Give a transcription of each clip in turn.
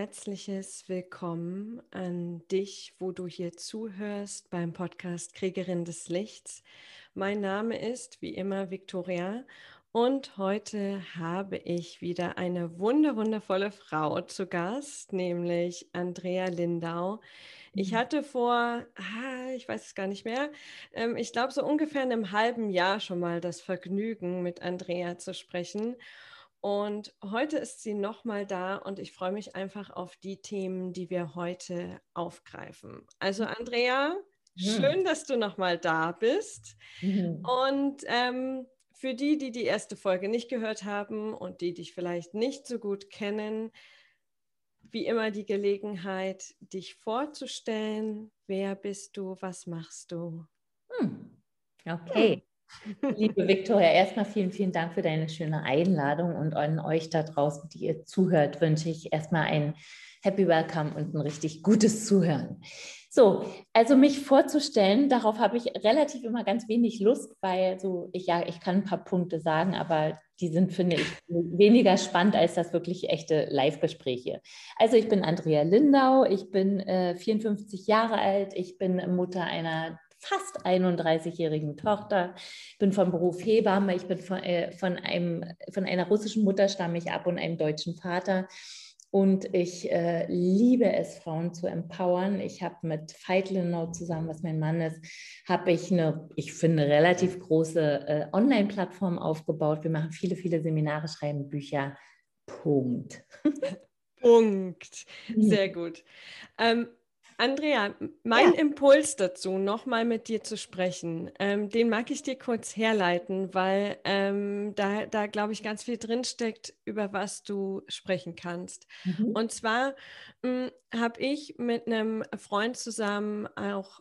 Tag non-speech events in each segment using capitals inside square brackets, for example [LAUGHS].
herzliches Willkommen an dich, wo du hier zuhörst beim Podcast Kriegerin des Lichts. Mein Name ist wie immer Victoria und heute habe ich wieder eine wunder wundervolle Frau zu Gast, nämlich Andrea Lindau. Ich mhm. hatte vor, ah, ich weiß es gar nicht mehr, ähm, ich glaube so ungefähr in einem halben Jahr schon mal das Vergnügen, mit Andrea zu sprechen. Und heute ist sie nochmal da und ich freue mich einfach auf die Themen, die wir heute aufgreifen. Also. Andrea, mhm. schön, dass du nochmal da bist. Mhm. Und ähm, für die, die die erste Folge nicht gehört haben und die dich vielleicht nicht so gut kennen, wie immer die Gelegenheit, dich vorzustellen. Wer bist du? Was machst du? Hm. Okay. Liebe Viktoria, erstmal vielen, vielen Dank für deine schöne Einladung und an euch da draußen, die ihr zuhört, wünsche ich erstmal ein Happy Welcome und ein richtig gutes Zuhören. So, also mich vorzustellen, darauf habe ich relativ immer ganz wenig Lust, weil so, ich ja, ich kann ein paar Punkte sagen, aber die sind, finde ich, weniger spannend als das wirklich echte Live-Gespräch Also ich bin Andrea Lindau, ich bin äh, 54 Jahre alt, ich bin Mutter einer fast 31-jährigen Tochter. Ich bin vom Beruf Hebamme, ich bin von, äh, von, einem, von einer russischen Mutter stamme ich ab und einem deutschen Vater. Und ich äh, liebe es, Frauen zu empowern. Ich habe mit Veit Linau zusammen, was mein Mann ist, habe ich eine, ich finde, relativ große äh, Online-Plattform aufgebaut. Wir machen viele, viele Seminare, schreiben Bücher. Punkt. [LAUGHS] Punkt. Sehr gut. Ähm, Andrea, mein ja. Impuls dazu, nochmal mit dir zu sprechen, ähm, den mag ich dir kurz herleiten, weil ähm, da, da glaube ich, ganz viel drinsteckt, über was du sprechen kannst. Mhm. Und zwar hm, habe ich mit einem Freund zusammen auch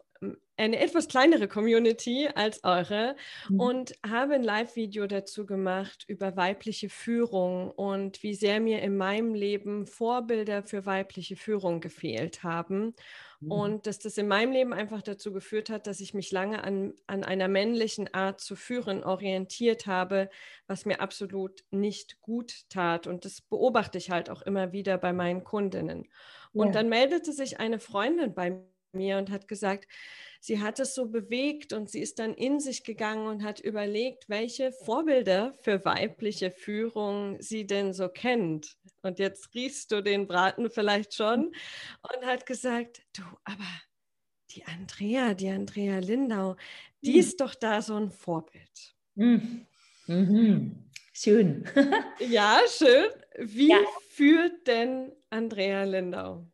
eine etwas kleinere Community als eure mhm. und habe ein Live-Video dazu gemacht über weibliche Führung und wie sehr mir in meinem Leben Vorbilder für weibliche Führung gefehlt haben. Mhm. Und dass das in meinem Leben einfach dazu geführt hat, dass ich mich lange an, an einer männlichen Art zu führen orientiert habe, was mir absolut nicht gut tat. Und das beobachte ich halt auch immer wieder bei meinen Kundinnen. Und ja. dann meldete sich eine Freundin bei mir und hat gesagt, sie hat es so bewegt und sie ist dann in sich gegangen und hat überlegt, welche Vorbilder für weibliche Führung sie denn so kennt. Und jetzt riechst du den Braten vielleicht schon und hat gesagt, du, aber die Andrea, die Andrea Lindau, die mhm. ist doch da so ein Vorbild. Mhm. Mhm. Schön. [LAUGHS] ja, schön. Wie ja. führt denn Andrea Lindau?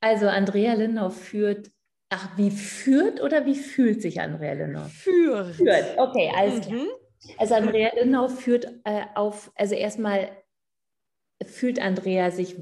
Also Andrea Lindau führt, ach, wie führt oder wie fühlt sich Andrea Lindau? Führt. Führt, okay, alles klar. Mhm. Also Andrea Lindau führt äh, auf, also erstmal fühlt Andrea sich,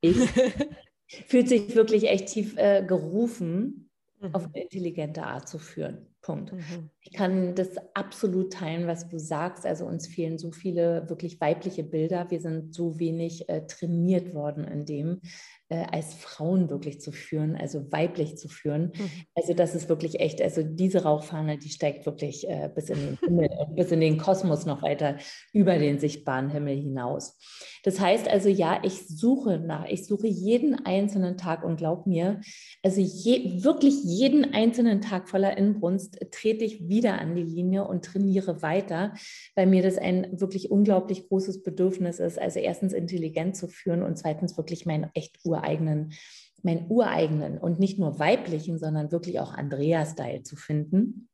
ich, [LAUGHS] fühlt sich wirklich echt tief äh, gerufen, mhm. auf eine intelligente Art zu führen. Punkt. Mhm. Ich kann das absolut teilen, was du sagst. Also uns fehlen so viele wirklich weibliche Bilder. Wir sind so wenig äh, trainiert worden in dem, äh, als Frauen wirklich zu führen, also weiblich zu führen. Mhm. Also das ist wirklich echt, also diese Rauchfahne, die steigt wirklich äh, bis in den Himmel, bis in den Kosmos noch weiter über den sichtbaren Himmel hinaus. Das heißt also, ja, ich suche nach, ich suche jeden einzelnen Tag und glaub mir, also je, wirklich jeden einzelnen Tag voller Inbrunst trete ich wieder an die Linie und trainiere weiter, weil mir das ein wirklich unglaublich großes Bedürfnis ist, also erstens intelligent zu führen und zweitens wirklich meinen echt ureigenen, meinen ureigenen und nicht nur weiblichen, sondern wirklich auch Andrea-Style zu finden.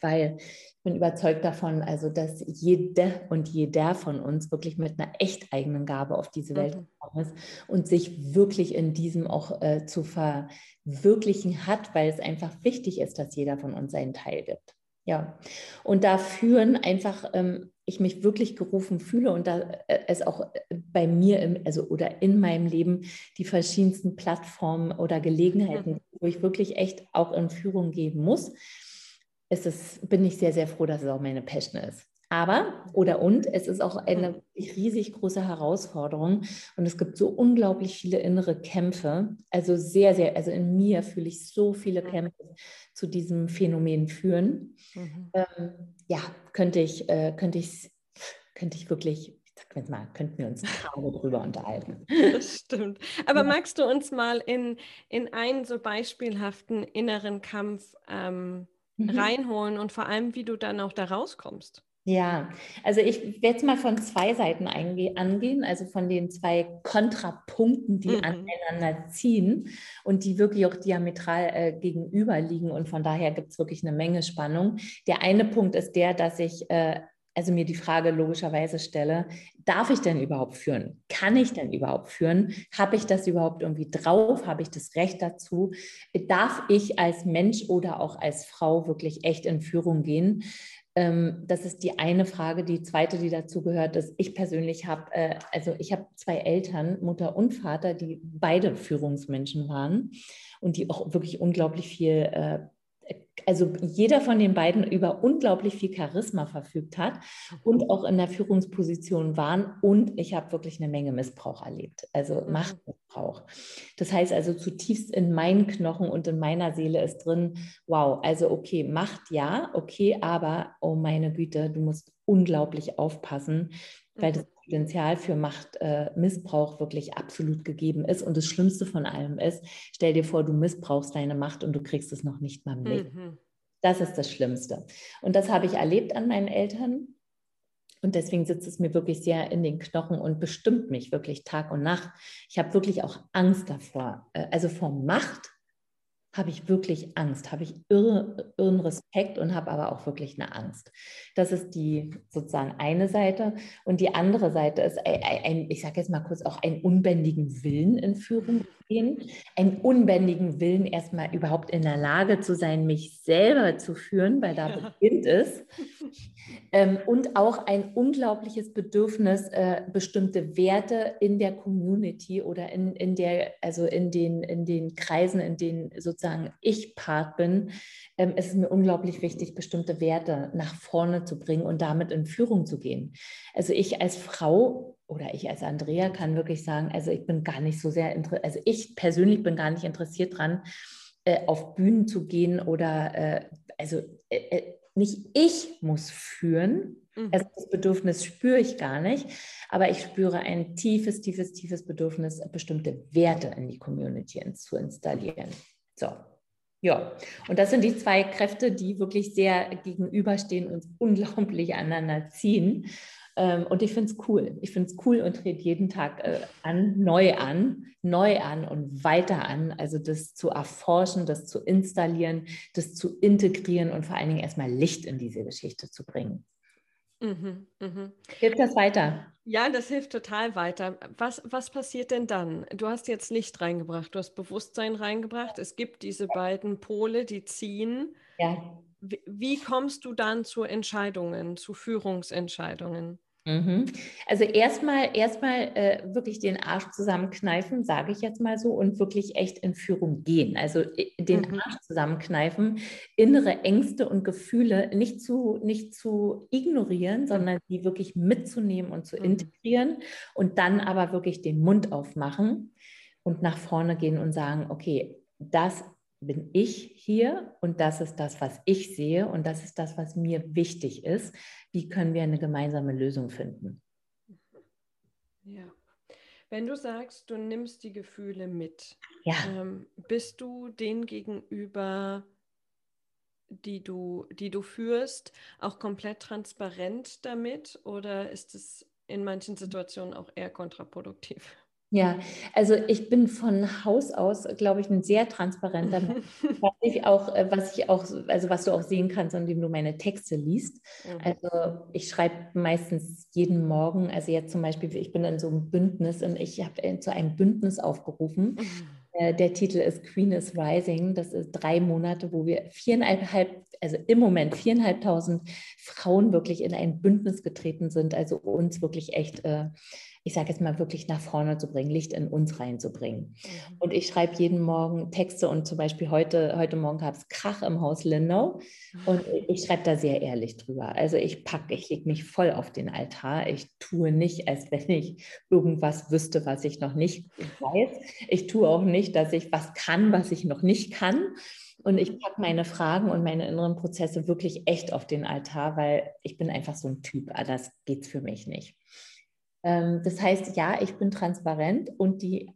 Weil bin überzeugt davon, also dass jede und jeder von uns wirklich mit einer echt eigenen Gabe auf diese Welt mhm. gekommen ist und sich wirklich in diesem auch äh, zu verwirklichen hat, weil es einfach wichtig ist, dass jeder von uns seinen Teil gibt. Ja, und da führen einfach ähm, ich mich wirklich gerufen fühle und da äh, es auch äh, bei mir im, also oder in meinem Leben die verschiedensten Plattformen oder Gelegenheiten, mhm. wo ich wirklich echt auch in Führung gehen muss ist es, bin ich sehr, sehr froh, dass es auch meine Passion ist. Aber, oder und, es ist auch eine riesig große Herausforderung und es gibt so unglaublich viele innere Kämpfe. Also sehr, sehr, also in mir fühle ich so viele Kämpfe zu diesem Phänomen führen. Mhm. Ähm, ja, könnte ich, äh, könnte ich, könnte ich wirklich jetzt mal, könnten wir uns Tage drüber unterhalten. [LAUGHS] Das stimmt. Aber ja. magst du uns mal in, in einen so beispielhaften inneren Kampf ähm, mhm. reinholen und vor allem, wie du dann auch da rauskommst? Ja, also ich werde es mal von zwei Seiten angehen, also von den zwei Kontrapunkten, die mhm. aneinander ziehen und die wirklich auch diametral äh, gegenüber liegen. Und von daher gibt es wirklich eine Menge Spannung. Der eine Punkt ist der, dass ich äh, also mir die Frage logischerweise stelle, darf ich denn überhaupt führen? Kann ich denn überhaupt führen? Habe ich das überhaupt irgendwie drauf? Habe ich das Recht dazu? Darf ich als Mensch oder auch als Frau wirklich echt in Führung gehen? Ähm, das ist die eine Frage. Die zweite, die dazu gehört, ist, ich persönlich habe, äh, also ich habe zwei Eltern, Mutter und Vater, die beide Führungsmenschen waren und die auch wirklich unglaublich viel äh, also jeder von den beiden über unglaublich viel Charisma verfügt hat und auch in der Führungsposition waren. Und ich habe wirklich eine Menge Missbrauch erlebt, also mhm. Machtmissbrauch. Das heißt also zutiefst in meinen Knochen und in meiner Seele ist drin, wow, also okay, Macht ja, okay, aber oh meine Güte, du musst unglaublich aufpassen, weil das Potenzial für Machtmissbrauch äh, wirklich absolut gegeben ist. Und das Schlimmste von allem ist, stell dir vor, du missbrauchst deine Macht und du kriegst es noch nicht mal mit. Mhm. Das ist das Schlimmste. Und das habe ich erlebt an meinen Eltern. Und deswegen sitzt es mir wirklich sehr in den Knochen und bestimmt mich wirklich Tag und Nacht. Ich habe wirklich auch Angst davor, äh, also vor Macht habe ich wirklich Angst, habe ich irre, irren Respekt und habe aber auch wirklich eine Angst. Das ist die sozusagen eine Seite. Und die andere Seite ist, ein, ein, ich sage jetzt mal kurz, auch einen unbändigen Willen in Führung gehen, einen unbändigen Willen erstmal überhaupt in der Lage zu sein, mich selber zu führen, weil da beginnt es. Ähm, und auch ein unglaubliches Bedürfnis, äh, bestimmte Werte in der Community oder in, in der, also in den, in den Kreisen, in denen sozusagen ich Part bin, ähm, es ist mir unglaublich wichtig, bestimmte Werte nach vorne zu bringen und damit in Führung zu gehen. Also ich als Frau oder ich als Andrea kann wirklich sagen, also ich bin gar nicht so sehr, also ich persönlich bin gar nicht interessiert dran, äh, auf Bühnen zu gehen oder äh, also äh, äh nicht ich muss führen. Mhm. Also das Bedürfnis spüre ich gar nicht, aber ich spüre ein tiefes, tiefes, tiefes Bedürfnis, bestimmte Werte in die Community zu installieren. So, ja, und das sind die zwei Kräfte, die wirklich sehr gegenüberstehen und [LAUGHS] unglaublich aneinander ziehen. Ähm, und ich finde es cool. Ich finde es cool und trete jeden Tag äh, an, neu an, neu an und weiter an. Also das zu erforschen, das zu installieren, das zu integrieren und vor allen Dingen erstmal Licht in diese Geschichte zu bringen. Mhm, mh. Hilft das weiter? Ja, das hilft total weiter. Was, was passiert denn dann? Du hast jetzt Licht reingebracht, du hast Bewusstsein reingebracht. Es gibt diese beiden Pole, die ziehen. Ja. Wie, wie kommst du dann zu Entscheidungen, zu Führungsentscheidungen? Mhm. Also erstmal erstmal äh, wirklich den Arsch zusammenkneifen, sage ich jetzt mal so, und wirklich echt in Führung gehen. Also äh, den mhm. Arsch zusammenkneifen, innere Ängste und Gefühle nicht zu, nicht zu ignorieren, sondern die wirklich mitzunehmen und zu mhm. integrieren und dann aber wirklich den Mund aufmachen und nach vorne gehen und sagen, okay, das bin ich hier und das ist das, was ich sehe und das ist das, was mir wichtig ist. Wie können wir eine gemeinsame Lösung finden? Ja. Wenn du sagst, du nimmst die Gefühle mit, ja. ähm, bist du den gegenüber, die du, die du führst, auch komplett transparent damit oder ist es in manchen Situationen auch eher kontraproduktiv? Ja, also ich bin von Haus aus, glaube ich, ein sehr transparenter Mensch. [LAUGHS] was ich auch, äh, was ich auch, also was du auch sehen kannst, indem du meine Texte liest. Mhm. Also ich schreibe meistens jeden Morgen, also jetzt zum Beispiel, ich bin in so einem Bündnis und ich habe zu einem Bündnis aufgerufen. Mhm. Äh, der Titel ist Queen is Rising. Das ist drei Monate, wo wir viereinhalb, also im Moment viereinhalbtausend Frauen wirklich in ein Bündnis getreten sind. Also uns wirklich echt äh, ich sage jetzt mal, wirklich nach vorne zu bringen, Licht in uns reinzubringen. Mhm. Und ich schreibe jeden Morgen Texte und zum Beispiel heute, heute Morgen gab es Krach im Haus Lindau und ich schreibe da sehr ehrlich drüber. Also ich packe, ich lege mich voll auf den Altar. Ich tue nicht, als wenn ich irgendwas wüsste, was ich noch nicht weiß. Ich tue auch nicht, dass ich was kann, was ich noch nicht kann. Und ich packe meine Fragen und meine inneren Prozesse wirklich echt auf den Altar, weil ich bin einfach so ein Typ. Ah, das geht für mich nicht. Ähm, das heißt, ja, ich bin transparent und die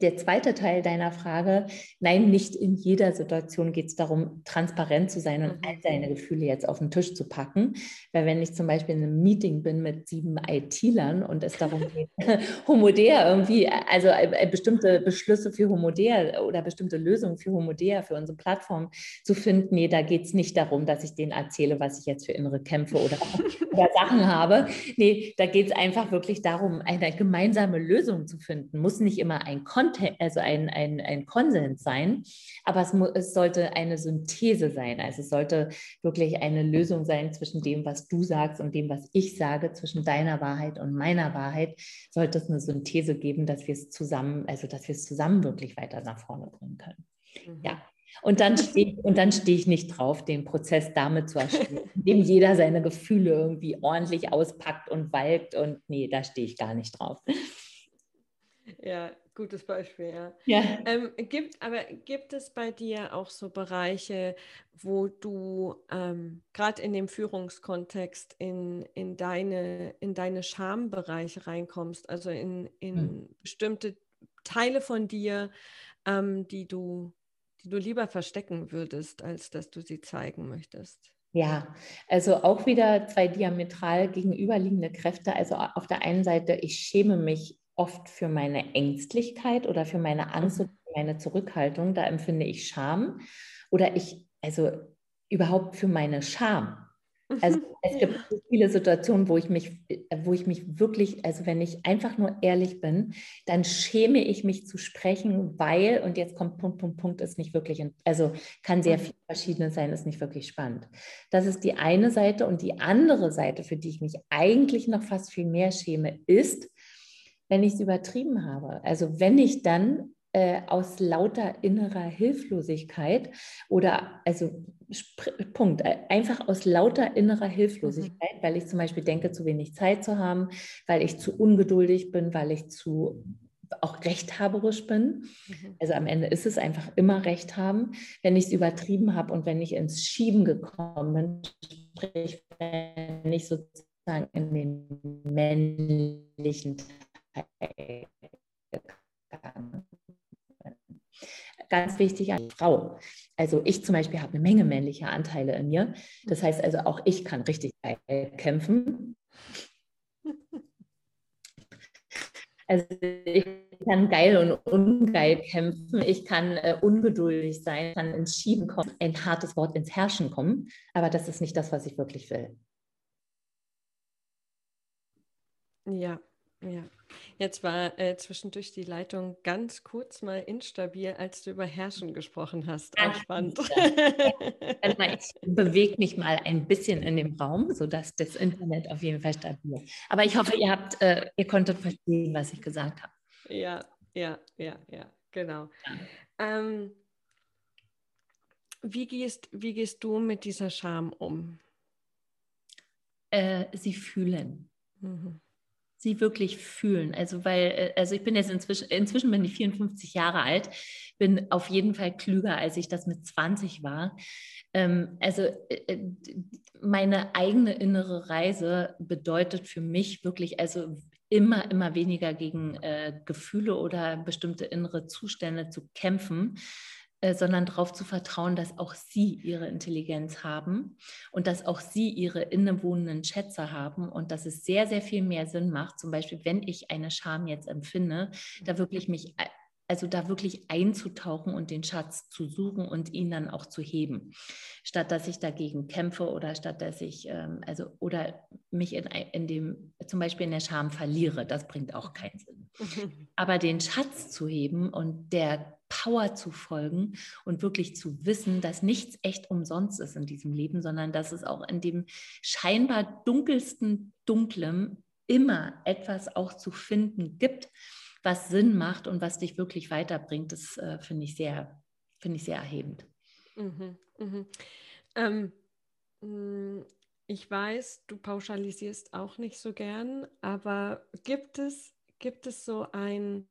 der zweite Teil deiner Frage, nein, nicht in jeder Situation geht es darum, transparent zu sein und all mhm. seine Gefühle jetzt auf den Tisch zu packen. Weil wenn ich zum Beispiel in einem Meeting bin mit sieben IT-Lern und es darum geht, [LAUGHS] Homodea irgendwie, also äh, bestimmte Beschlüsse für Homodea oder bestimmte Lösungen für Homodea, für unsere Plattform zu finden, nee, da geht es nicht darum, dass ich denen erzähle, was ich jetzt für innere Kämpfe oder, [LAUGHS] oder Sachen habe. Nee, da geht es einfach wirklich darum, eine gemeinsame Lösung zu finden. Muss nicht immer ein Kontext Kontext, also ein, ein, ein Konsens sein, aber es, es sollte eine Synthese sein. Also es sollte wirklich eine Lösung sein zwischen dem, was du sagst und dem, was ich sage, zwischen deiner Wahrheit und meiner Wahrheit. Sollte es eine Synthese geben, dass wir es zusammen, also dass wir es zusammen wirklich weiter nach vorne bringen können. Mhm. Ja. Und dann stehe ich, steh ich nicht drauf, den Prozess damit zu erstellen, [LAUGHS] indem jeder seine Gefühle irgendwie ordentlich auspackt und walkt. Und nee, da stehe ich gar nicht drauf. Ja, Gutes Beispiel, ja. ja. Ähm, gibt, aber gibt es bei dir auch so Bereiche, wo du ähm, gerade in dem Führungskontext in, in, deine, in deine Schambereiche reinkommst, also in, in hm. bestimmte Teile von dir, ähm, die, du, die du lieber verstecken würdest, als dass du sie zeigen möchtest? Ja, also auch wieder zwei diametral gegenüberliegende Kräfte. Also auf der einen Seite, ich schäme mich oft für meine Ängstlichkeit oder für meine Angst oder meine Zurückhaltung. Da empfinde ich Scham oder ich, also überhaupt für meine Scham. Also es gibt viele Situationen, wo ich mich, wo ich mich wirklich, also wenn ich einfach nur ehrlich bin, dann schäme ich mich zu sprechen, weil, und jetzt kommt Punkt, Punkt, Punkt, ist nicht wirklich, also kann sehr viel verschiedenes sein, ist nicht wirklich spannend. Das ist die eine Seite und die andere Seite, für die ich mich eigentlich noch fast viel mehr schäme, ist, wenn ich es übertrieben habe. Also wenn ich dann äh, aus lauter innerer Hilflosigkeit oder also Punkt, äh, einfach aus lauter innerer Hilflosigkeit, mhm. weil ich zum Beispiel denke, zu wenig Zeit zu haben, weil ich zu ungeduldig bin, weil ich zu auch rechthaberisch bin. Mhm. Also am Ende ist es einfach immer Recht haben. Wenn ich es übertrieben habe und wenn ich ins Schieben gekommen bin, sprich, wenn ich sozusagen in den männlichen Ganz wichtig als Frau. Also ich zum Beispiel habe eine Menge männliche Anteile in mir. Das heißt also auch ich kann richtig kämpfen. Also ich kann geil und ungeil kämpfen, ich kann äh, ungeduldig sein, kann ins Schieben kommen, ein hartes Wort ins Herrschen kommen, aber das ist nicht das, was ich wirklich will. Ja, ja. Jetzt war äh, zwischendurch die Leitung ganz kurz mal instabil, als du über Herrschen gesprochen hast. Auch spannend. ich bewege mich mal ein bisschen in dem Raum, sodass das Internet auf jeden Fall stabil ist. Aber ich hoffe, ihr habt, äh, ihr konntet verstehen, was ich gesagt habe. Ja, ja, ja, ja, genau. Ja. Ähm, wie, gehst, wie gehst du mit dieser Scham um? Äh, sie fühlen. Mhm sie wirklich fühlen. Also weil, äh, also ich bin jetzt inzwischen, inzwischen bin ich 54 Jahre alt, bin auf jeden Fall klüger, als ich das mit 20 war. Ähm, also äh, äh, meine eigene innere Reise bedeutet für mich wirklich, also immer, immer weniger gegen äh, Gefühle oder bestimmte innere Zustände zu kämpfen, äh, sondern darauf zu vertrauen, dass auch sie ihre Intelligenz haben und dass auch sie ihre innewohnenden Schätze haben und dass es sehr, sehr viel mehr Sinn macht, zum Beispiel, wenn ich eine Scham jetzt empfinde, da wirklich mich äh, also da wirklich einzutauchen und den Schatz zu suchen und ihn dann auch zu heben, statt dass ich dagegen kämpfe oder statt dass ich ähm, also oder mich in, in dem zum Beispiel in der Scham verliere. Das bringt auch keinen Sinn. [LAUGHS] Aber den Schatz zu heben und der Power zu folgen und wirklich zu wissen, dass nichts echt umsonst ist in diesem Leben, sondern dass es auch in dem scheinbar dunkelsten Dunklem immer etwas auch zu finden gibt, was Sinn macht und was dich wirklich weiterbringt. Das äh, finde ich sehr, ich sehr erhebend. Mhm, mhm. Ähm, mm, ich weiß, du pauschalisierst auch nicht so gern, aber gibt es, gibt es so ein,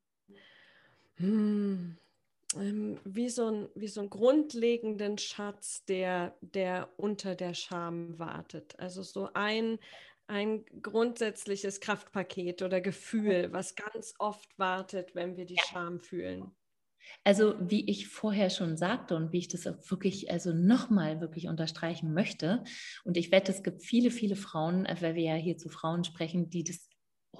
hm, ähm, wie, so ein, wie so einen grundlegenden Schatz, der, der unter der Scham wartet. Also so ein, ein grundsätzliches Kraftpaket oder Gefühl, was ganz oft wartet, wenn wir die. Scham fühlen? Also wie ich vorher schon sagte und wie ich das auch wirklich, also nochmal wirklich unterstreichen möchte, und ich wette, es gibt viele, viele Frauen, äh, weil wir ja hier zu Frauen sprechen, die das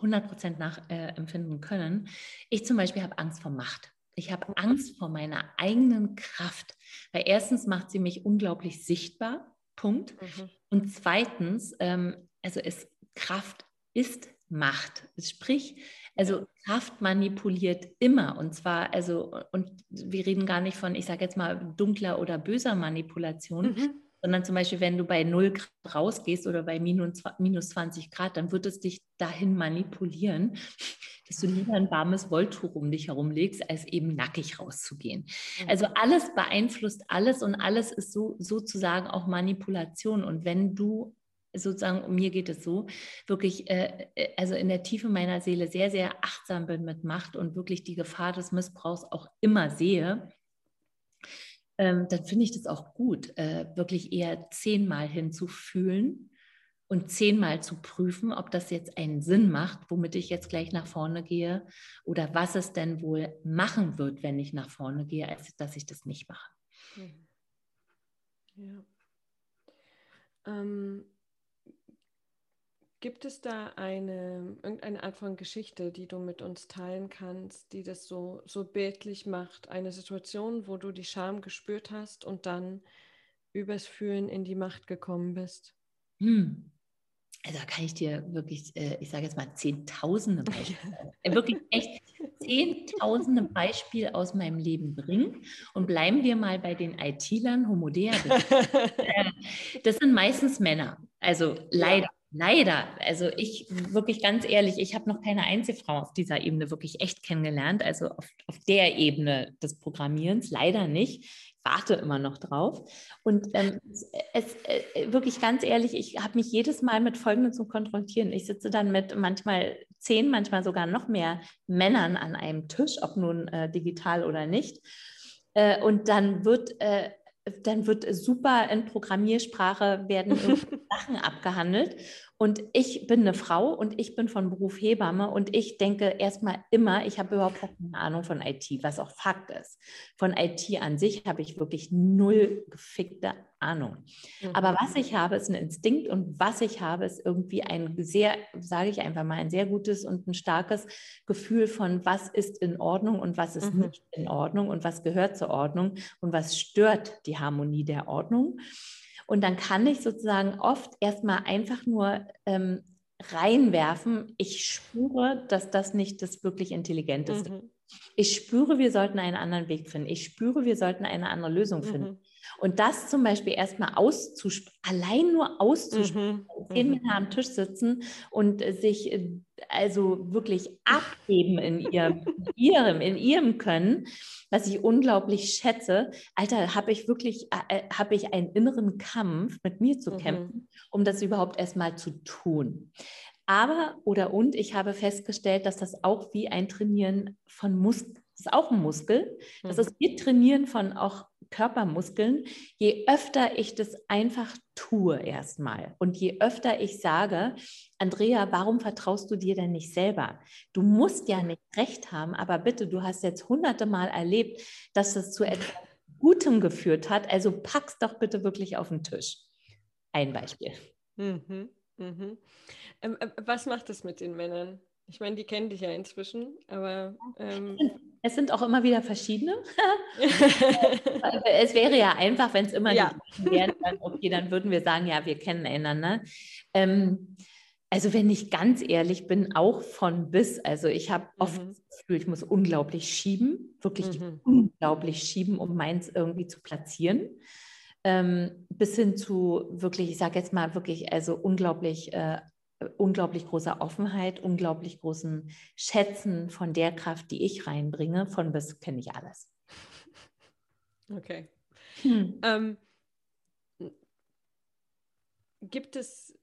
100% nachempfinden äh, können. Ich zum Beispiel habe Angst vor Macht. Ich habe Angst vor meiner eigenen Kraft, weil erstens macht sie mich unglaublich sichtbar, Punkt. Mhm. Und zweitens, ähm, also es, Kraft ist Macht. Sprich, also Kraft manipuliert immer und zwar, also, und wir reden gar nicht von, ich sage jetzt mal, dunkler oder böser Manipulation, mhm. Sondern zum Beispiel, wenn du bei 0 Grad rausgehst oder bei minus, minus 20 Grad, dann wird es dich dahin manipulieren, [LAUGHS] dass du lieber ein warmes Wolltuch um dich herum legst, als eben nackig rauszugehen. Also alles beeinflusst alles und alles ist so sozusagen auch Manipulation. Und wenn du sozusagen, mir geht es so, wirklich, äh, äh, also in der Tiefe meiner Seele sehr, sehr achtsam bin mit Macht und wirklich die Gefahr des Missbrauchs auch immer sehe, ähm, dann finde ich das auch gut, äh, wirklich eher zehnmal hinzufühlen und zehnmal zu prüfen, ob das jetzt einen Sinn macht, womit ich jetzt gleich nach vorne gehe oder was es denn wohl machen wird, wenn ich nach vorne gehe, als dass ich das nicht mache. Mhm. Ja. Ähm, Gibt es da eine, irgendeine Art von Geschichte, die du mit uns teilen kannst, die das so, so bildlich macht? Eine Situation, wo du die Scham gespürt hast und dann übers Fühlen in die Macht gekommen bist? Hm. Also da kann ich dir wirklich, äh, ich sage jetzt mal Zehntausende Beispiele, [LAUGHS] äh, wirklich echt Zehntausende Beispiele aus meinem Leben bringen. Und bleiben wir mal bei den IT-Lern, Homodea. [LAUGHS] Äh, das sind meistens Männer. Also leider. Leider, also ich wirklich ganz ehrlich, ich habe noch keine Einzelfrau auf dieser Ebene wirklich echt kennengelernt, also auf, auf der Ebene des Programmierens, leider nicht. Ich warte immer noch drauf. Und ähm, es äh, wirklich ganz ehrlich, ich habe mich jedes Mal mit Folgendem zu konfrontieren. Ich sitze dann mit manchmal zehn, manchmal sogar noch mehr Männern an einem Tisch, ob nun äh, digital oder nicht. Äh, und dann wird äh, dann wird super in Programmiersprache werden [LAUGHS] Sachen abgehandelt. Und ich bin eine Frau und ich bin von Beruf Hebamme und ich denke erstmal immer, ich habe überhaupt keine Ahnung von IT, was auch Fakt ist. Von IT an sich habe ich wirklich null gefickte Ahnung. Mhm. Aber was ich habe, ist ein Instinkt und was ich habe, ist irgendwie ein sehr, sage ich einfach mal, ein sehr gutes und ein starkes Gefühl von, was ist in Ordnung und was ist mhm. nicht in Ordnung und was gehört zur Ordnung und was stört die Harmonie der Ordnung. Und dann kann ich sozusagen oft erstmal einfach nur ähm, reinwerfen, ich spüre, dass das nicht das wirklich Intelligenteste ist. Mhm. Ich spüre, wir sollten einen anderen Weg finden. Ich spüre, wir sollten eine andere Lösung finden. Mhm. Und das zum Beispiel erstmal auszusprechen, allein nur auszusprechen, mhm. zehn Männer am Tisch sitzen und sich äh, also wirklich abgeben in ihrem, ihrem, in ihrem Können, was ich unglaublich schätze. Alter, habe ich wirklich, äh, äh habe ich einen inneren Kampf mit mir zu mhm. kämpfen, um das überhaupt erstmal zu tun. Aber oder und ich habe festgestellt, dass das auch wie ein Trainieren von Muskeln, das ist auch ein Muskel, das mhm. ist wie Trainieren von auch Körpermuskeln, je öfter ich das einfach tue erstmal und je öfter ich sage, Andrea, warum vertraust du dir denn nicht selber? Du musst ja nicht recht haben, aber bitte, du hast jetzt hunderte Mal erlebt, dass das zu etwas Gutem geführt hat, also pack's doch bitte wirklich auf den Tisch. Ein Beispiel. Mhm, mhm. Ähm, äh, was macht das mit den Männern? Ich meine, die kennen dich ja inzwischen, aber. Ähm es sind auch immer wieder verschiedene. [LAUGHS] es wäre ja einfach, wenn es immer ja. die wären, dann, okay, dann würden wir sagen, ja, wir kennen einander. Ähm, also wenn ich ganz ehrlich bin, auch von bis. Also ich habe oft mhm. das Gefühl, ich muss unglaublich schieben, wirklich mhm. unglaublich schieben, um meins irgendwie zu platzieren. Ähm, bis hin zu wirklich, ich sage jetzt mal wirklich, also unglaublich äh, unglaublich großer Offenheit, unglaublich großen Schätzen von der Kraft, die ich reinbringe. Von bis kenne ich alles. [LAUGHS] Okay. Hm. Ähm, gibt es,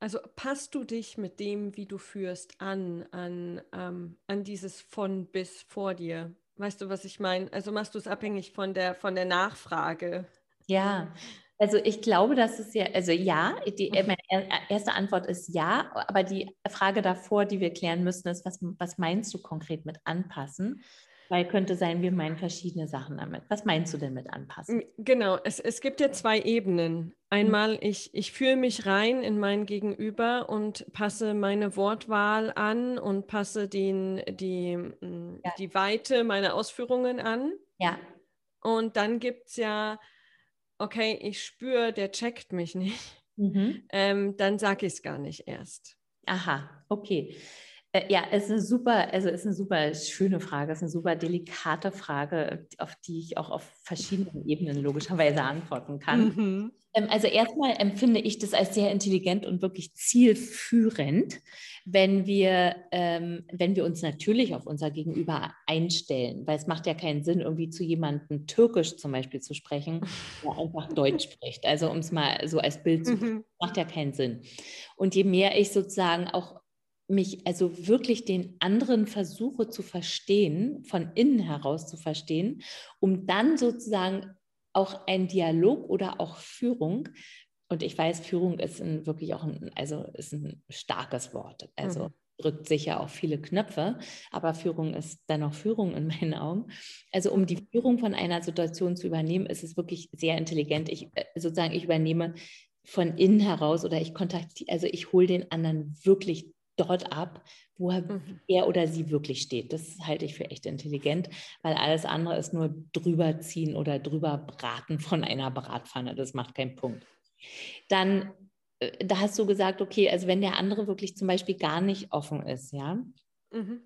also passt du dich mit dem, wie du führst, an, an, ähm, an dieses von bis vor dir? Weißt du, was ich meine? Also machst du es abhängig von der, von der Nachfrage? Ja, Also ich glaube, dass es ja, also ja, die, äh, meine erste Antwort ist ja, aber die Frage davor, die wir klären müssen, ist, was, was meinst du konkret mit anpassen? Weil könnte sein, wir meinen verschiedene Sachen damit. Was meinst du denn mit anpassen? Genau, es, es gibt ja zwei Ebenen. Einmal, ich, ich fühle mich rein in mein Gegenüber und passe meine Wortwahl an und passe den, die, ja. die Weite meiner Ausführungen an. Ja. Und dann gibt es ja okay, ich spüre, der checkt mich nicht, mhm. ähm, dann sage ich es gar nicht erst. Aha, okay. Äh, ja, es ist eine super, also ist eine super schöne Frage, es ist eine super delikate Frage, auf die ich auch auf verschiedenen Ebenen logischerweise antworten kann. Mhm. Ähm, also erstmal empfinde ich das als sehr intelligent und wirklich zielführend, wenn wir, ähm, wenn wir uns natürlich auf unser Gegenüber einstellen, weil es macht ja keinen Sinn, irgendwie zu jemandem Türkisch zum Beispiel zu sprechen, der einfach Deutsch spricht. Also um es mal so als Bild zu mhm. macht ja keinen Sinn. Und je mehr ich sozusagen auch mich also wirklich den anderen versuche zu verstehen, von innen heraus zu verstehen, um dann sozusagen auch ein Dialog oder auch Führung, und ich weiß, Führung ist ein, wirklich auch ein, also ist ein starkes Wort, also mhm. drückt sicher auch viele Knöpfe, aber Führung ist dennoch Führung in meinen Augen. Also um die Führung von einer Situation zu übernehmen, ist es wirklich sehr intelligent. Ich äh, sozusagen, ich übernehme von innen heraus oder ich kontaktiere, also ich hole den anderen wirklich dort ab, wo er, mhm. er, oder sie wirklich steht. Das halte ich für echt intelligent, weil alles andere ist nur drüberziehen oder drüber braten von einer Bratpfanne. Das macht keinen Punkt. Dann, äh, da hast du gesagt, okay, also wenn der andere wirklich zum Beispiel gar nicht offen ist, ja. Mhm.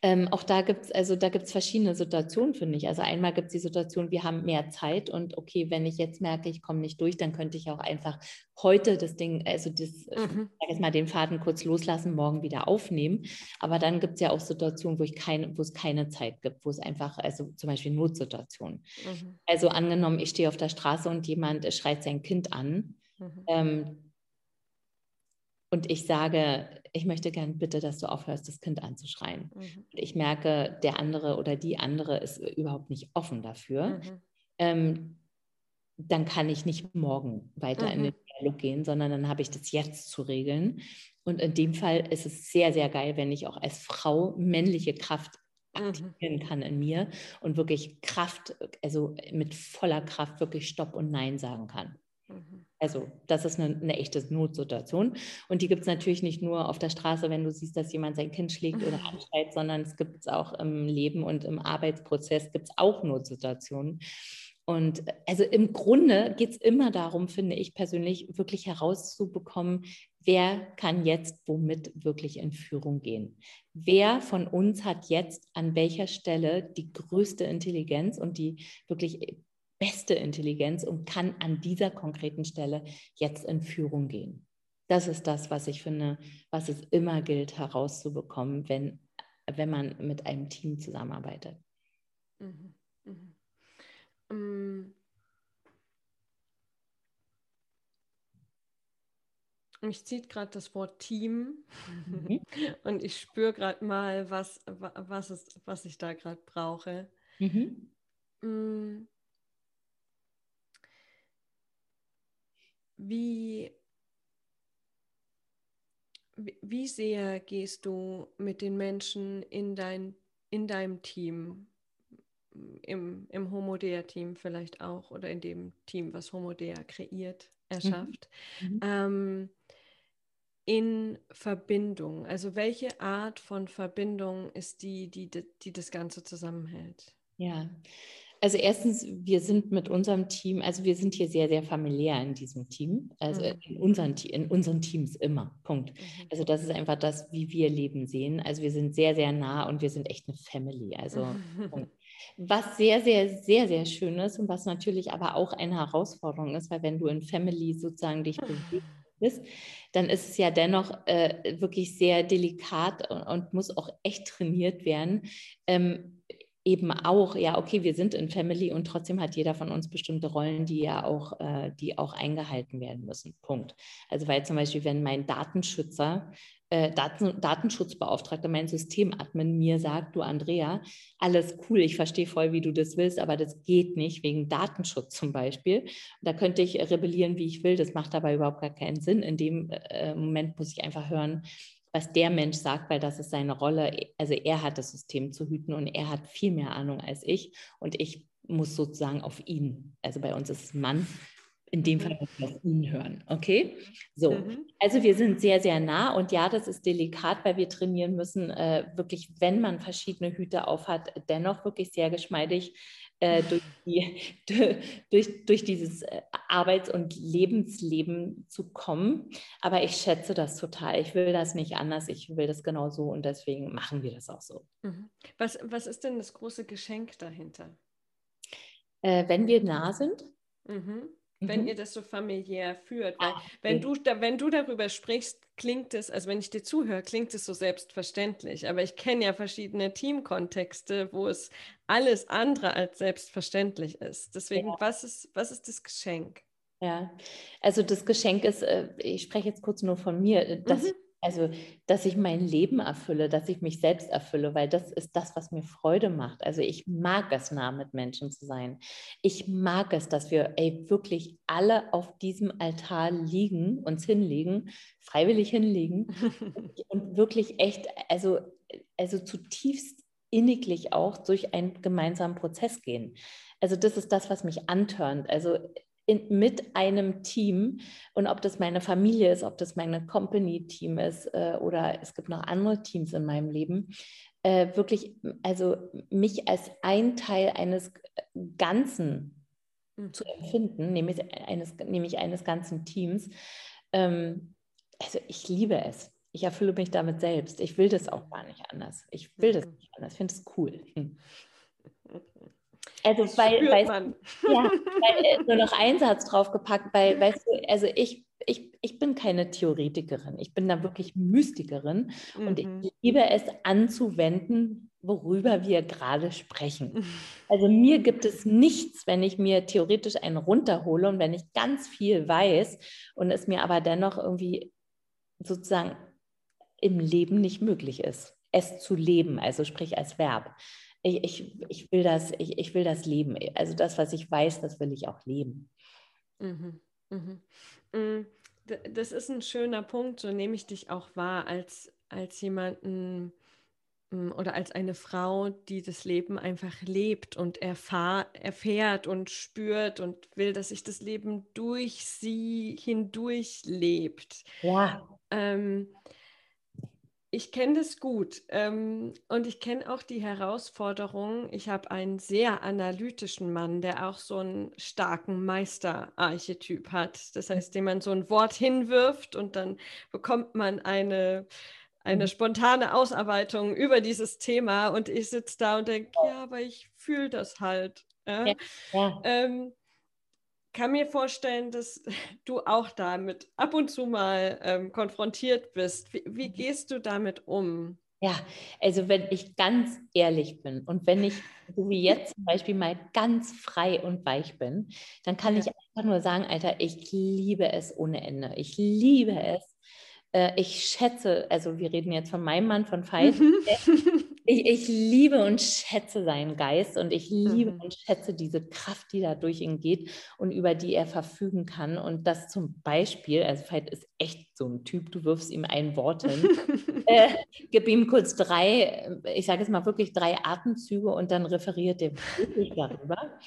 Ähm, auch da gibt es also da gibt es verschiedene Situationen, finde ich. Also einmal gibt es die Situation, wir haben mehr Zeit und okay, wenn ich jetzt merke, ich komme nicht durch, dann könnte ich auch einfach heute das Ding, also das, mhm. sag jetzt mal, den Faden kurz loslassen, morgen wieder aufnehmen. Aber dann gibt es ja auch Situationen, wo ich keine, wo es keine Zeit gibt, wo es einfach, also zum Beispiel Notsituationen. Mhm. Also angenommen, ich stehe auf der Straße und jemand schreit sein Kind an. Mhm. Ähm, und ich sage, ich möchte gern bitte, dass du aufhörst, das Kind anzuschreien. Mhm. Ich merke, der andere oder die andere ist überhaupt nicht offen dafür. Mhm. Ähm, dann kann ich nicht morgen weiter mhm. in den Dialog gehen, sondern dann habe ich das jetzt zu regeln. Und in dem Fall ist es sehr, sehr geil, wenn ich auch als Frau männliche Kraft mhm. aktivieren kann in mir und wirklich Kraft, also mit voller Kraft wirklich Stopp und Nein sagen kann. Mhm. Also das ist eine, eine, echte Notsituation. Und die gibt es natürlich nicht nur auf der Straße, wenn du siehst, dass jemand sein Kind schlägt oder anschreit, sondern es gibt es auch im Leben und im Arbeitsprozess gibt es auch Notsituationen. Und also im Grunde geht es immer darum, finde ich persönlich, wirklich herauszubekommen, wer kann jetzt womit wirklich in Führung gehen. Wer von uns hat jetzt an welcher Stelle die größte Intelligenz und die wirklich beste Intelligenz und kann an dieser konkreten Stelle jetzt in Führung gehen. Das ist das, was ich finde, was es immer gilt herauszubekommen, wenn, wenn man mit einem Team zusammenarbeitet. Mhm. Mhm. Um, mich zieht gerade das Wort Team mhm. [LAUGHS] und ich spüre gerade mal, was, was, ist, was ich da gerade brauche. Mhm. Wie, wie sehr gehst du mit den Menschen in, dein, in deinem Team, im, im Homodea-Team vielleicht auch oder in dem Team, was Homodea kreiert, erschafft, mhm. mhm. ähm, in Verbindung? Also welche Art von Verbindung ist die, die, die das Ganze zusammenhält? Ja, also erstens, wir sind mit unserem Team, also wir sind hier sehr, sehr familiär in diesem Team, also mhm. in, unseren, in unseren Teams immer, Punkt. Mhm. Also das ist einfach das, wie wir Leben sehen. Also wir sind sehr, sehr nah und wir sind echt eine Family. Also was sehr, sehr, sehr, sehr schön ist und was natürlich aber auch eine Herausforderung ist, weil wenn du in Family sozusagen dich bewegst, dann ist es ja dennoch äh, wirklich sehr delikat und, und, muss auch echt trainiert werden. Ähm, eben auch, ja, okay, wir sind in Family und trotzdem hat jeder von uns bestimmte Rollen, die ja auch, äh, die auch eingehalten werden müssen. Punkt. Also weil zum Beispiel, wenn mein Datenschützer, äh, Daten, Datenschutzbeauftragter, mein Systemadmin mir sagt, du Andrea, alles cool, ich verstehe voll, wie du das willst, aber das geht nicht wegen Datenschutz zum Beispiel. da könnte ich rebellieren, wie ich will, das macht aber überhaupt gar keinen Sinn. In dem äh, Moment muss ich einfach hören, was der Mensch sagt, weil das ist seine Rolle. Also er hat das System zu hüten und er hat viel mehr Ahnung als ich und ich muss sozusagen auf ihn, also bei uns ist es Mann, in dem Fall muss auf ihn hören. Okay? So, mhm. also wir sind sehr, sehr nah und ja, das ist delikat, weil wir trainieren müssen, äh, wirklich, wenn man verschiedene Hüte aufhat, dennoch wirklich sehr geschmeidig äh, durch, die, [LAUGHS] durch, durch dieses äh, Arbeits- und Lebensleben zu kommen. Aber ich schätze das total. Ich will das nicht anders. Ich will das genau so und deswegen machen wir das auch so. Mhm. Was, was ist denn das große Geschenk dahinter? Äh, wenn wir nah sind. Mhm wenn mhm. ihr das so familiär führt. Weil ah, wenn, du, da, wenn du darüber sprichst, klingt es, also wenn ich dir zuhöre, klingt es so selbstverständlich. Aber ich kenne ja verschiedene Teamkontexte, wo es alles andere als selbstverständlich ist. Deswegen, ja. was, ist, was ist das Geschenk? Ja, also das Geschenk ist, äh, ich spreche jetzt kurz nur von mir, dass mhm. Also, dass ich mein Leben erfülle, dass ich mich selbst erfülle, weil das ist das, was mir Freude macht. Also ich mag es, nah mit Menschen zu sein. Ich mag es, dass wir ey, wirklich alle auf diesem Altar liegen, uns hinlegen, freiwillig hinlegen [LAUGHS] und wirklich echt, also, also zutiefst inniglich auch durch einen gemeinsamen Prozess gehen. Also das ist das, was mich antörnt. Also in, mit einem Team und ob das meine Familie ist, ob das meine Company-Team ist äh, oder es gibt noch andere Teams in meinem Leben, äh, wirklich, also mich als ein Teil eines Ganzen mhm. zu empfinden, nämlich eines, nämlich eines ganzen Teams. Ähm, also ich liebe es. Ich erfülle mich damit selbst. Ich will das auch gar nicht anders. Ich will das mhm. nicht anders. Ich finde es cool. Hm. Also weil, weil, ja, [LAUGHS] weil äh, nur noch ein Satz draufgepackt, weil, weißt du, also ich, ich, ich bin keine Theoretikerin, ich bin da wirklich Mystikerin mhm. und ich mhm. liebe es anzuwenden, worüber wir gerade sprechen. [LAUGHS] Also mir gibt es nichts, wenn ich mir theoretisch einen runterhole und wenn ich ganz viel weiß und es mir aber dennoch irgendwie sozusagen im Leben nicht möglich ist, es zu leben, also sprich als Verb ich, ich, ich, will das, ich, ich will das leben. Also das, was ich weiß, das will ich auch leben. Mhm. Mhm. Mm, das ist ein schöner Punkt, so nehme ich dich auch wahr, als, als jemanden mm, oder als eine Frau, die das Leben einfach lebt und erfahr, erfährt und spürt und will, dass sich das Leben durch sie hindurch lebt. Ja. Ähm, ich kenne das gut ähm, und ich kenne auch die Herausforderung. Ich habe einen sehr analytischen Mann, der auch so einen starken Meisterarchetyp hat. Das heißt, dem man so ein Wort hinwirft und dann bekommt man eine, eine mhm. spontane Ausarbeitung über dieses Thema und ich sitze da und denke, ja, aber ich fühle das halt. Ja? Ja, ja. Ähm, kann mir vorstellen, dass du auch damit ab und zu mal ähm, konfrontiert bist. Wie, wie, mhm. gehst du damit um? Ja, also wenn ich ganz ehrlich bin und wenn ich, so wie [LAUGHS] jetzt zum Beispiel, mal ganz frei und weich bin, dann kann ja. ich einfach nur sagen, Alter, ich liebe es ohne Ende. Ich liebe es. Äh, ich schätze, also wir reden jetzt von meinem Mann, von Veit. Mhm. [LAUGHS] Ich, ich, liebe und schätze seinen Geist und ich liebe mhm. und schätze diese Kraft, die da durch ihn geht und über die er verfügen kann. Und das zum Beispiel, also Veit ist echt so ein Typ, du wirfst ihm ein Wort hin, [LAUGHS] äh, gib ihm kurz drei, ich sage es mal wirklich drei Atemzüge und dann referiert er wirklich darüber.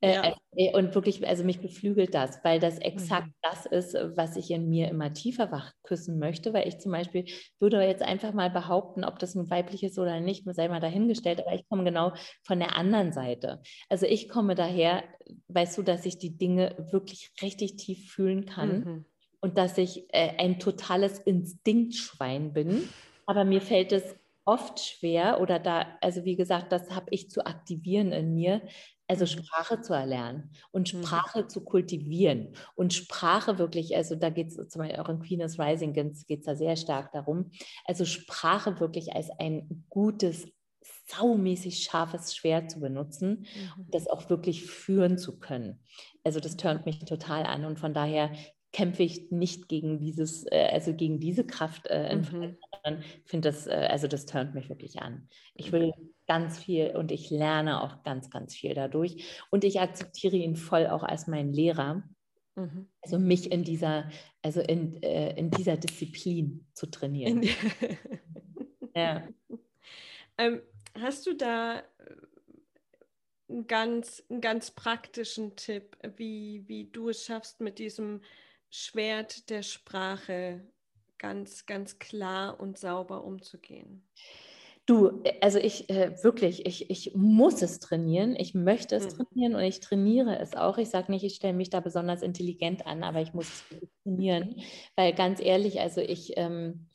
Äh, ja. Äh, und wirklich, also mich beflügelt das, weil das exakt mhm. das ist, was ich in mir immer tiefer wach küssen möchte, weil ich zum Beispiel würde jetzt einfach mal behaupten, ob das ein weibliches oder nicht, sei mal dahingestellt, aber ich komme genau von der anderen Seite. Also ich komme daher, weißt du, dass ich die Dinge wirklich richtig tief fühlen kann mhm. und dass ich äh, ein totales Instinktschwein bin, aber mir fällt es oft schwer oder da, also wie gesagt, das habe ich zu aktivieren in mir, also mhm. Sprache zu erlernen und mhm. Sprache mhm. zu kultivieren und Sprache wirklich, also da geht es zum Beispiel auch in Queen's Rising geht es da sehr stark darum, also Sprache wirklich als ein gutes saumäßig scharfes Schwert zu benutzen mhm. und das auch wirklich führen zu können. Also das turnt mich total an und von daher kämpfe ich nicht gegen dieses, äh, also gegen diese Kraft äh, mhm. sondern finde das, äh, also das turnt mich wirklich an. Ich will ganz viel und ich lerne auch ganz, ganz viel dadurch. Und ich akzeptiere ihn voll auch als meinen Lehrer. Mhm. Also mich in dieser, also in, äh, in dieser Disziplin zu trainieren. [LAUGHS] ja. [LAUGHS] Ähm, hast du da äh, einen ganz, einen ganz praktischen Tipp, wie, wie du es schaffst, mit diesem Schwert der Sprache ganz, ganz klar und sauber umzugehen? Du, also ich äh, wirklich, ich, ich muss es trainieren, ich möchte es mhm. trainieren und ich trainiere es auch. Ich sage nicht, ich stelle mich da besonders intelligent an, aber ich muss es trainieren, weil ganz ehrlich, also ich, ähm,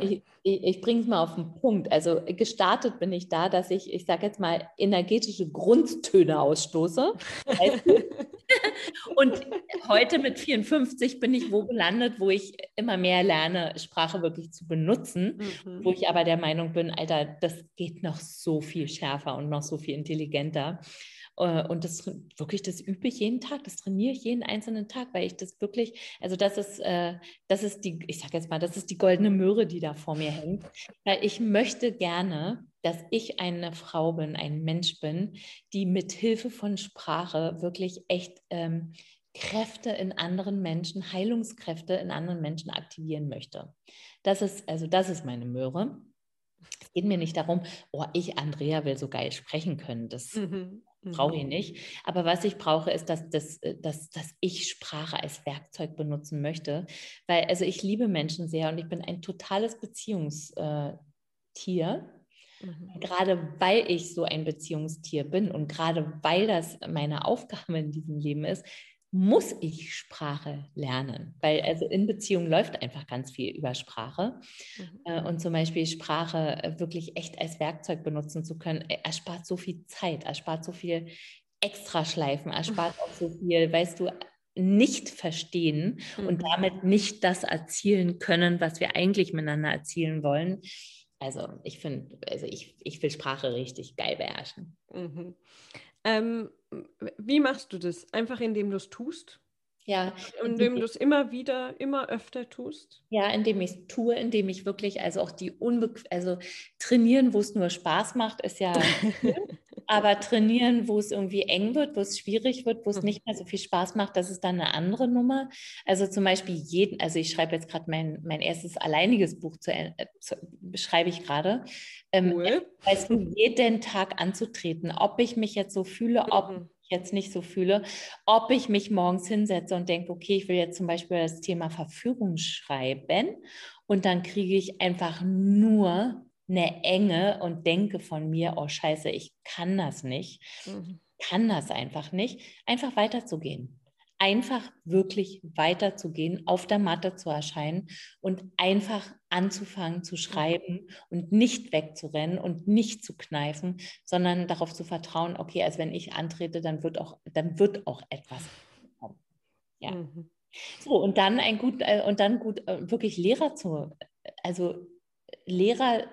ich, ich, ich bringe es mal auf den Punkt. Also gestartet bin ich da, dass ich, ich sage jetzt mal, energetische Grundtöne ausstoße. [LAUGHS] [LAUGHS] Und heute mit 54 bin ich wo gelandet, wo ich immer mehr lerne, Sprache wirklich zu benutzen, mhm. wo ich aber der Meinung bin, Alter, das geht noch so viel schärfer und noch so viel intelligenter. Äh, und das wirklich, das übe ich jeden Tag, das trainiere ich jeden einzelnen Tag, weil ich das wirklich, also das ist, äh, das ist die, ich sage jetzt mal, das ist die goldene Möhre, die da vor mir hängt. Weil ich möchte gerne, dass ich eine Frau bin, ein Mensch bin, die mit Hilfe von Sprache wirklich echt ähm, Kräfte in anderen Menschen, Heilungskräfte in anderen Menschen aktivieren möchte. Das ist, also das ist meine Möhre. Es geht mir nicht darum, oh, ich, Andrea, will so geil sprechen können. Das mhm brauche ich mhm. nicht. Aber was ich brauche, ist, dass, dass, äh, dass, dass ich Sprache als Werkzeug benutzen möchte. Weil, also ich liebe Menschen sehr und ich bin ein totales Beziehungstier. Mhm. Gerade weil ich so ein Beziehungstier bin und gerade weil das meine Aufgabe in diesem Leben ist, muss ich Sprache lernen, weil also in Beziehungen läuft einfach ganz viel über Sprache mhm. Äh, und zum Beispiel Sprache äh, wirklich echt als Werkzeug benutzen zu können, äh, erspart so viel Zeit, erspart so viel Extraschleifen, erspart [LAUGHS] auch so viel, weißt du, nicht verstehen mhm. und damit nicht das erzielen können, was wir eigentlich miteinander erzielen wollen. Also ich finde, also ich, ich will Sprache richtig geil beherrschen. Mhm. Ähm, wie machst du das? Einfach indem du es tust? Ja. Indem du es immer wieder, immer öfter tust? Ja, indem ich es tue, indem ich wirklich, also auch die Unbequem, also trainieren, wo es nur Spaß macht, ist ja [LAUGHS] Aber trainieren, wo es irgendwie eng wird, wo es schwierig wird, wo es mhm. nicht mehr so viel Spaß macht, das ist dann eine andere Nummer. Also zum Beispiel jeden, also ich schreibe jetzt gerade mein, mein erstes alleiniges Buch zu, äh, zu beschreibe ich gerade. Ähm, cool. [LAUGHS] Weißt du, jeden Tag anzutreten, ob ich mich jetzt so fühle, ob mhm. ich jetzt nicht so fühle, ob ich mich morgens hinsetze und denke, okay, ich will jetzt zum Beispiel das Thema Verfügung schreiben und dann kriege ich einfach nur eine Enge und denke von mir, oh scheiße, ich kann das nicht, mhm. kann das einfach nicht, einfach weiterzugehen. Einfach wirklich weiterzugehen, auf der Matte zu erscheinen und einfach anzufangen zu schreiben und nicht wegzurennen und nicht zu kneifen, sondern darauf zu vertrauen, okay, also wenn ich antrete, dann wird auch, dann wird auch etwas kommen. Ja. Mhm. So, und dann ein gut, äh, und dann gut, äh, wirklich Lehrer zu, also Lehrer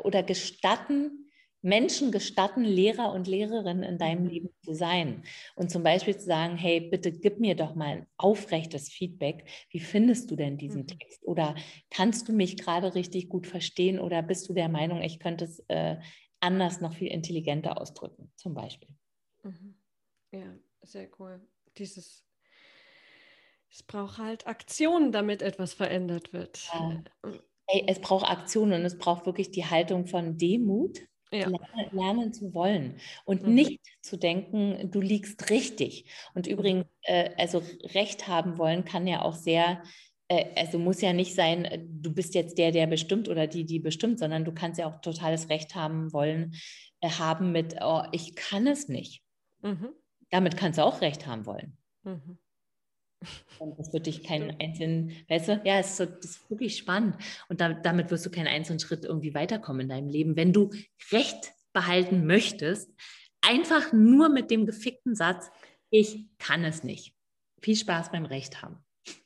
oder gestatten, Menschen gestatten, Lehrer und Lehrerinnen in deinem mhm. Leben zu sein. Und zum Beispiel zu sagen, hey, bitte gib mir doch mal ein aufrechtes Feedback. Wie findest du denn diesen mhm. Text? Oder kannst du mich gerade richtig gut verstehen? Oder bist du der Meinung, ich könnte es äh, anders, noch viel intelligenter ausdrücken, zum Beispiel? Mhm. Ja, sehr cool. Dieses es braucht halt Aktionen, damit etwas verändert wird. Ja. Äh, Ey, es braucht Aktion und es braucht wirklich die Haltung von Demut, ja. lernen, lernen, zu wollen und mhm. nicht zu denken, du liegst richtig. Und mhm. übrigens, äh, also Recht haben wollen kann ja auch sehr, äh, also muss ja nicht sein, äh, du bist jetzt der, der bestimmt oder die, die bestimmt, sondern du kannst ja auch totales Recht haben wollen, äh, haben mit, oh, ich kann es nicht. Mhm. Damit kannst du auch Recht haben wollen. Mhm. Und das wird dich keinen einzelnen, weißt du, ja, es ist, so, das ist wirklich spannend. Und da, damit wirst du keinen einzelnen Schritt irgendwie weiterkommen in deinem Leben. Wenn du Recht behalten möchtest, einfach nur mit dem gefickten Satz, ich kann es nicht. Viel Spaß beim Recht haben. [LAUGHS]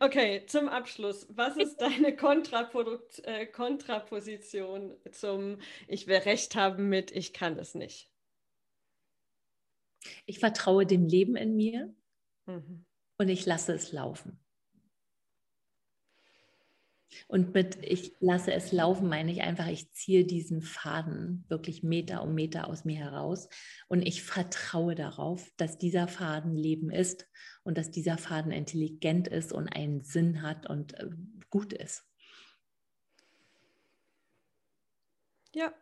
Okay, zum Abschluss. Was ist deine Kontraprodukt, äh, Kontraposition zum Ich will Recht haben mit Ich kann es nicht? Ich vertraue dem Leben in mir mhm. und ich lasse es laufen. Und mit ich lasse es laufen, meine ich einfach, ich ziehe diesen Faden wirklich Meter um Meter aus mir heraus und ich vertraue darauf, dass dieser Faden Leben ist und dass dieser Faden intelligent ist und einen Sinn hat und äh, gut ist. Ja,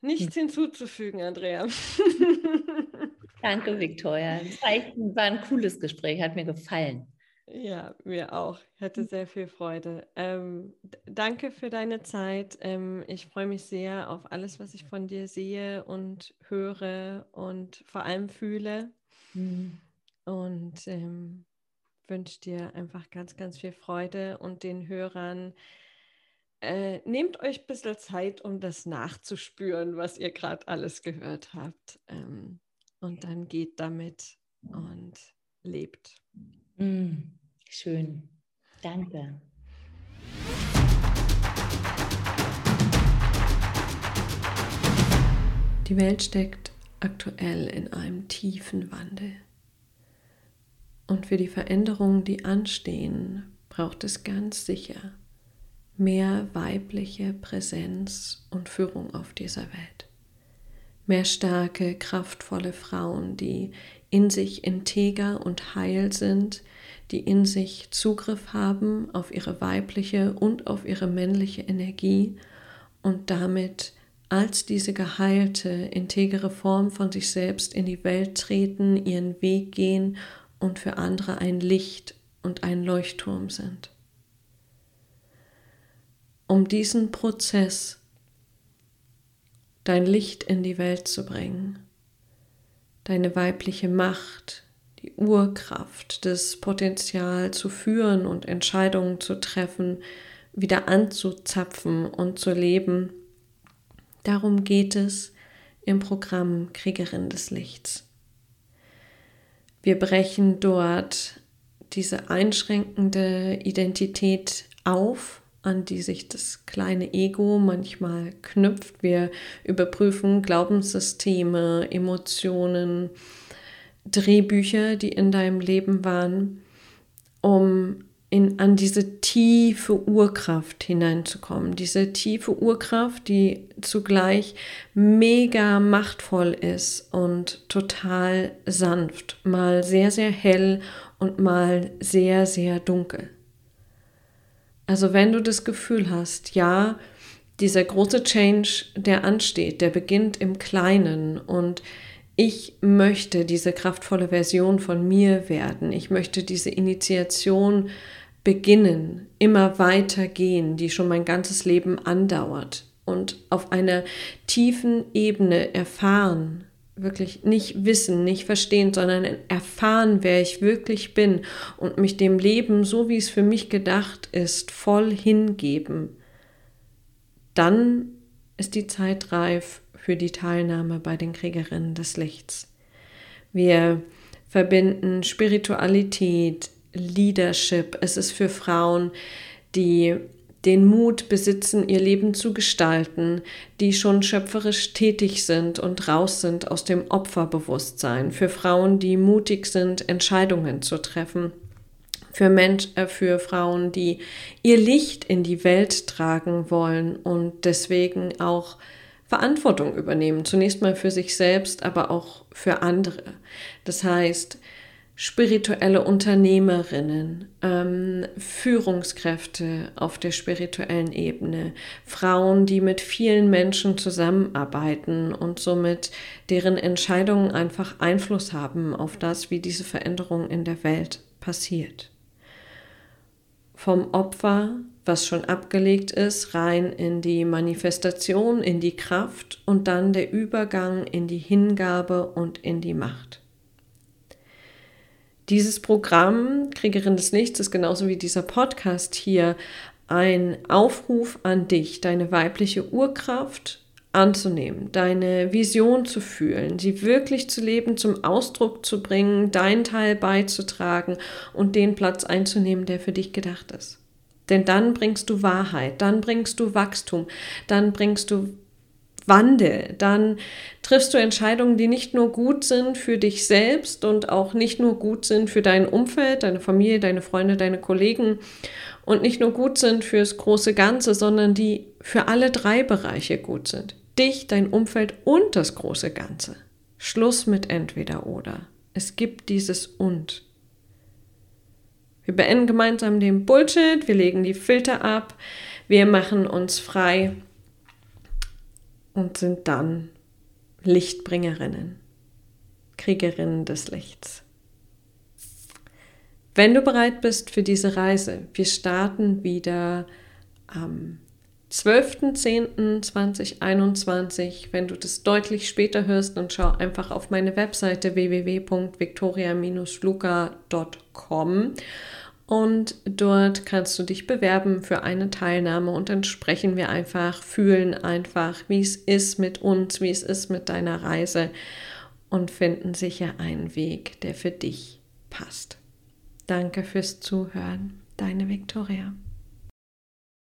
nichts hm. hinzuzufügen, Andrea. [LAUGHS] Danke, Victoria. Es war ein cooles Gespräch, hat mir gefallen. Ja, mir auch. Ich hatte hm. sehr viel Freude. Ähm, danke für deine Zeit. Ähm, ich freue mich sehr auf alles, was ich von dir sehe und höre und vor allem fühle. Mhm. Und ähm, wünsche dir einfach ganz, ganz viel Freude und den Hörern. Äh, nehmt euch ein bisschen Zeit, um das nachzuspüren, was ihr gerade alles gehört habt. Ähm, und dann geht damit und lebt. Mhm. Schön. Danke. Die Welt steckt aktuell in einem tiefen Wandel. Und für die Veränderungen, die anstehen, braucht es ganz sicher mehr weibliche Präsenz und Führung auf dieser Welt. Mehr starke, kraftvolle Frauen, die in sich integer und heil sind, die in sich Zugriff haben auf ihre weibliche und auf ihre männliche Energie und damit als diese geheilte, integere Form von sich selbst in die Welt treten, ihren Weg gehen und für andere ein Licht und ein Leuchtturm sind. Um diesen Prozess, dein Licht in die Welt zu bringen, deine weibliche Macht, die Urkraft, das Potenzial zu führen und Entscheidungen zu treffen, wieder anzuzapfen und zu leben. Darum geht es im Programm Kriegerin des Lichts. Wir brechen dort diese einschränkende Identität auf, an die sich das kleine Ego manchmal knüpft. Wir überprüfen Glaubenssysteme, Emotionen, Drehbücher, die in deinem Leben waren, um in, an diese tiefe Urkraft hineinzukommen. Diese tiefe Urkraft, die zugleich mega machtvoll ist und total sanft, mal sehr, sehr hell und mal sehr, sehr dunkel. Also wenn du das Gefühl hast, ja, dieser große Change, der ansteht, der beginnt im Kleinen und ich möchte diese kraftvolle Version von mir werden. Ich möchte diese Initiation beginnen, immer weiter gehen, die schon mein ganzes Leben andauert und auf einer tiefen Ebene erfahren, wirklich nicht wissen, nicht verstehen, sondern erfahren, wer ich wirklich bin und mich dem Leben, so wie es für mich gedacht ist, voll hingeben, dann ist die Zeit reif für die Teilnahme bei den Kriegerinnen des Lichts. Wir verbinden Spiritualität, Leadership. Es ist für Frauen, die den Mut besitzen, ihr Leben zu gestalten, die schon schöpferisch tätig sind und raus sind aus dem Opferbewusstsein, für Frauen, die mutig sind, Entscheidungen zu treffen, für, Mensch, äh, für Frauen, die ihr Licht in die Welt tragen wollen und deswegen auch Verantwortung übernehmen. Zunächst mal für sich selbst, aber auch für andere. Das heißt, spirituelle Unternehmerinnen, ähm, Führungskräfte auf der spirituellen Ebene, Frauen, die mit vielen Menschen zusammenarbeiten und somit deren Entscheidungen einfach Einfluss haben auf das, wie diese Veränderung in der Welt passiert. Vom Opfer was schon abgelegt ist, rein in die Manifestation, in die Kraft und dann der Übergang in die Hingabe und in die Macht. Dieses Programm Kriegerin des Lichts ist genauso wie dieser Podcast hier ein Aufruf an dich, deine weibliche Urkraft anzunehmen, deine Vision zu fühlen, sie wirklich zu leben, zum Ausdruck zu bringen, deinen Teil beizutragen und den Platz einzunehmen, der für dich gedacht ist. Denn dann bringst du Wahrheit, dann bringst du Wachstum, dann bringst du Wandel, dann triffst du Entscheidungen, die nicht nur gut sind für dich selbst und auch nicht nur gut sind für dein Umfeld, deine Familie, deine Freunde, deine Kollegen und nicht nur gut sind fürs große Ganze, sondern die für alle drei Bereiche gut sind. Dich, dein Umfeld und das große Ganze. Schluss mit entweder oder. Es gibt dieses und. Wir beenden gemeinsam den Bullshit, wir legen die Filter ab, wir machen uns frei und sind dann Lichtbringerinnen, Kriegerinnen des Lichts. Wenn du bereit bist für diese Reise, wir starten wieder am 12.10.2021. Wenn du das deutlich später hörst, dann schau einfach auf meine Webseite www.victoria-luca.com und dort kannst du dich bewerben für eine Teilnahme und dann sprechen wir einfach, fühlen einfach, wie es ist mit uns, wie es ist mit deiner Reise und finden sicher einen Weg, der für dich passt. Danke fürs Zuhören, deine Victoria.